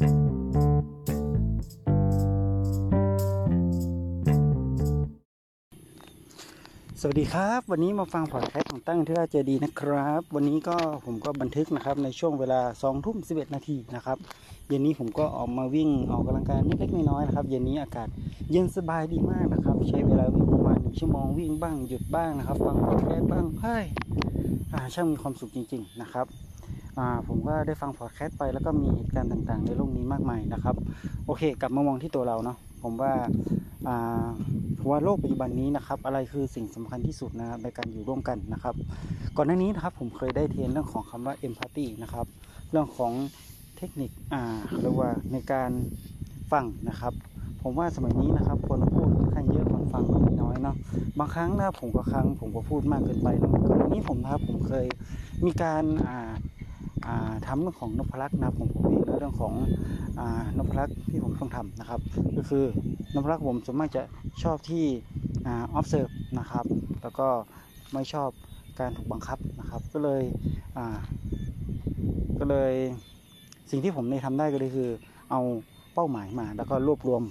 สวัสดีครับ วันนี้มาฟังพอดแคสต์ของตั้งที่ราชเจดีนะครับ วันนี้ก็ผมก็บันทึกนะครับในช่วงเวลา2ทุ่ม11นาทีนะครับ เย็นนี้ผมก็ออกมาวิ่งออกกำลังกายเล็กๆน้อยๆนะครับ เย็นนี้อากาศเย็นสบายดีมากนะครับ ใช้เวลาวิ่งประมาณหนึ่งชั่วโมงวิ่งบ้างหยุดบ้างนะครับ ฟังพอดแคสต์บ้างเฮ้ยอ่าช่างมีความสุขจริง ๆ นะครับ ผมก็ได้ฟังพอดแคสต์ไปแล้วก็มีเหตุการณ์ต่างๆ ในโลกนี้มากมายนะครับ โอเค กลับมามองที่ตัวเราเนาะผมว่าว่าโลกปัจจุบันนี้นะครับ อะไรคือสิ่งสำคัญที่สุดนะครับในการอยู่ร่วมกันนะครับ ก่อนหน้านี้นะครับผมเคยได้เทรนเรื่องของคำว่า empathy นะครับ เรื่องของเทคนิคอ่าเรียกว่าในการฟังนะครับ ผมว่าสมัยนี้นะครับคนพูดค่อนข้างเยอะคนฟังก็ม่น้อยเนาะบางครั้งนะผมก็ครั้งผมก็พูดมากเกินไปเนอะก่อนหน้านี้ผมนะครับผมเคยมีการอ่า ทำเรื่องของนพลักษ์นะครับของผมเองเรื่องของอนพลักษ์ที่ผมต้องทำนะครับ ก็คือนพลักษ์ผมส่วนมากจะชอบที่อ่า observe นะครับ แล้วก็ไม่ชอบการถูกบังคับนะครับ ก็เลยก็เลยสิ่งที่ผมได้ทำได้ก็เลยคือเอาเป้าหมายมา แล้วก็รวบรวม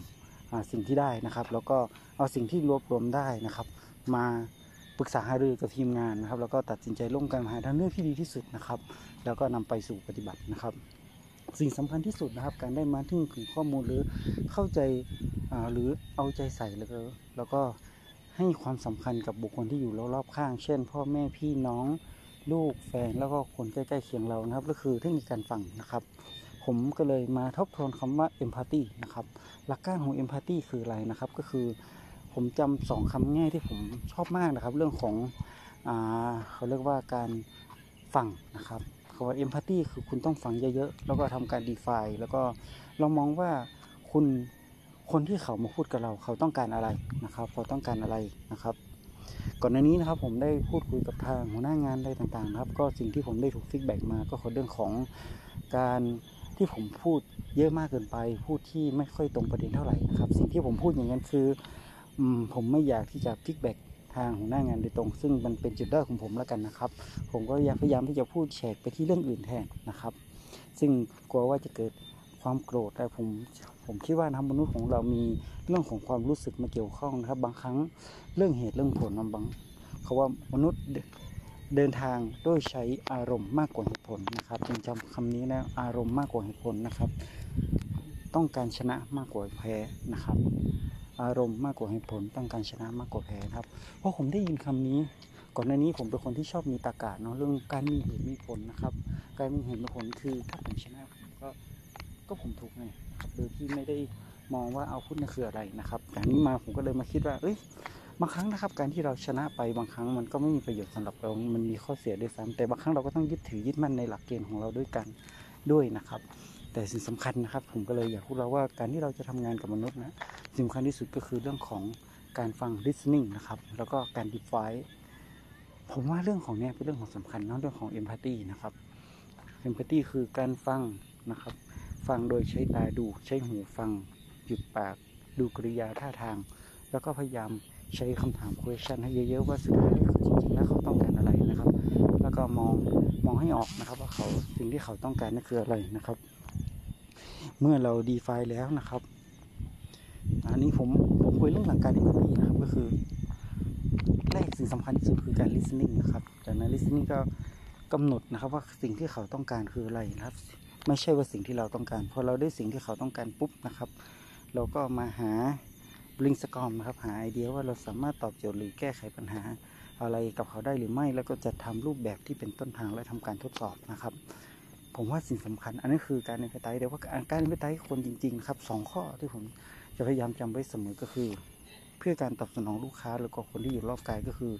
สิ่งที่ได้นะครับ แล้วก็เอาสิ่งที่รวบรวมได้นะครับ มาปรึกษาหารือกับทีมงานนะครับ แล้วก็ตัดสินใจร่วมกันหาทางเลือกที่ดีที่สุดนะครับแล้วก็นำไปสู่ปฏิบัตินะครับ สิ่งสำคัญที่สุดนะครับ การได้มาถึงถึงข้อมูลหรือเข้าใจหรือเอาใจใส่แล้วก็แล้วก็ให้ความสำคัญกับบุคคลที่อยู่รอบๆข้าง เช่น พ่อแม่พี่น้องลูกแฟนแล้วก็คนใกล้ๆเคียงเรานะครับ ก็คือเทคนิคการฟังนะครับ ผมก็เลยมาทบทวนคำว่า empathy นะครับ หลักการของ empathy คืออะไรนะครับ ก็คือผมจำสองคำง่ายที่ผมชอบมากนะครับ เรื่องของอเขาเรียกว่าการฟังนะครับ คำว่า empathy คือคุณต้องฟังเยอะๆ แล้วก็ทำการ define แล้วก็เรามองว่าคุณคนที่เขามาพูดกับเราเขาต้องการอะไรนะครับ เขาต้องการอะไรนะครับ ก่อนหน้านี้นะครับผมได้พูดคุยกับทางหัวหน้างานอะไรต่างๆนะครับ ก็สิ่งที่ผมได้ถูกฟีดแบ็กมาก็คือเรื่องของการที่ผมพูดเยอะมากเกินไป พูดที่ไม่ค่อยตรงประเด็นเท่าไหร่นะครับ สิ่งที่ผมพูดอย่างนั้นคือผมไม่อยากที่จะฟีดแบ็ก ทางหัวหน้างานโดยตรง ซึ่งมันเป็นจุดด้อยของผมแล้วกันนะครับ ผมก็พยายามที่จะพูดแฉกไปที่เรื่องอื่นแทนนะครับ ซึ่งกลัวว่าจะเกิดความโกรธแต่ผมผมคิดว่านะมนุษย์ของเรามีเรื่องของความรู้สึกมาเกี่ยวข้องนะครับ บางครั้งเรื่องเหตุเรื่องผลนะบางเขาว่ามนุษย์เดเดินทางด้วยใช้อารมณ์มากกว่าเหตุผลนะครับจึงจำคำนี้นะอารมณ์มากกว่าเหตุผลนะครับ ต้องการชนะมากกว่าแพ้นะครับ อารมณ์มากกว่าเหตุผลต้องการชนะมากกว่าแพ้ครับ เพราะผมได้ยินคำนี้ ก่อนหน้านี้ผมเป็นคนที่ชอบมีตากาศเนาะเรื่องการมีเหตุมีผลนะครับ การมีเหตุมีผลคือถ้าผมชนะผมก็ก็ผมถูกไงโดยที่ไม่ได้มองว่าเอาพุทธนั่คืออะไรนะครับจากนี้มาผมก็เลยมาคิดว่า เอ้ยบางครั้งนะครับ การที่เราชนะไปบางครั้งมันก็ไม่มีประโยชน์สำหรับเรา มันมีข้อเสียด้วยซ้ำแต่บางครั้งเราก็ต้องยึดถือยึดมั่นในหลักเกณฑ์ของเราด้วยกันด้วยนะครับ แต่สิ่งสำคัญนะครับ ผมก็เลยอยากพูดเราว่าการที่เราจะทำงานกับมนุษย์นะสิ่งสำคัญที่สุดก็คือเรื่องของการฟัง listening นะครับ แล้วก็การ define ผมว่าเรื่องของเนี้ยเป็นเรื่องของสำคัญนาะเรื่องของ empathy นะครับ empathy คือการฟังนะครับ ฟังโดยใช้ตาดูใช้หูฟังหยุดปาก ดูกริยาท่าทาง แล้วก็พยายามใช้คำถาม question ให้เยอะๆว่าสุดท้ายจริงๆแล้วเขาต้องการอะไรนะครับ แล้วก็มองมองให้ออกนะครับ ว่าเขาสิ่งที่เขาต้องการนั่นคืออะไรนะครับ เมื่อเรา define แล้วนะครับอันนี้ผมผมคุยเรื่องหลักการ empathy นะครับก็คือแรกสิ่งสำคัญที่สุดคือการ listening นะครับ จากนั้น listening ก็กำหนดนะครับว่าสิ่งที่เขาต้องการคืออะไรนะครับ ไม่ใช่ว่าสิ่งที่เราต้องการพอเราได้สิ่งที่เขาต้องการปุ๊บนะครับ เราก็มาหา bring s c o m นะครับหาไอเดียว่าเราสามารถตอบโจทย์หรือแก้ไขปัญหาอะไรกับเขาได้หรือไม่ แล้วก็จะทำรูปแบบที่เป็นต้นทางและทำการทดสอบนะครับ ผมว่าสิ่งสำคัญ อันนี้คือการเอนเตอร์เดี๋ยวว่าการเอนเตอร์คนจริง ๆ ครับสองข้อที่ผมจะพยายามจำไว้เสมอก็คือ เพื่อการตอบสนองลูกค้า แล้วก็คนที่อยู่รอบกายก็คือ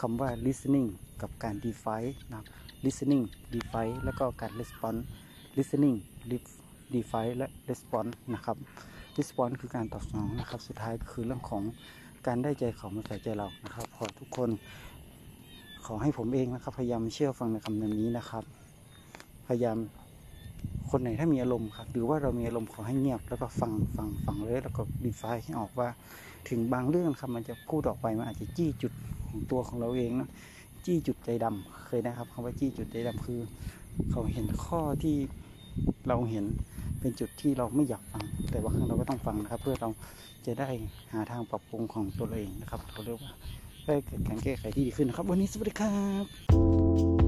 คำว่า listening กับการ define นะครับ listening define แล้วก็การ response listening define และ response นะครับ response คือการตอบสนองนะครับ สุดท้ายก็คือเรื่องของการได้ใจเขามาใส่ใจเรานะครับ ขอทุกคน ขอให้ผมเองนะครับ พยายามเชื่อฟังในคำนี้นะครับ พยายามคนไหนถ้ามีอารมณ์ครับหรือว่าเรามีอารมณ์ขอให้เงียบ แล้วก็ฟังฟังฟังเลย แล้วก็ดีไฟให้ออกว่า ถึงบางเรื่องครับมันจะพูดออกไปมันอาจจะจี้จุดของตัวของเราเองนะจี้จุดใจดำเคยนะครับคำว่าจี้จุดใจดำคือ เขาเห็นข้อที่เราเห็นเป็นจุดที่เราไม่อยากฟัง แต่ว่าครั้งเราก็ต้องฟังนะครับ เพื่อเราจะได้หาทางปรับปรุงของตัวเราเองนะครับเขาเรียกว่าเพื่อให้เกิดการแก้ไขที่ดีขึ้นนะครับ วันนี้สวัสดีครับ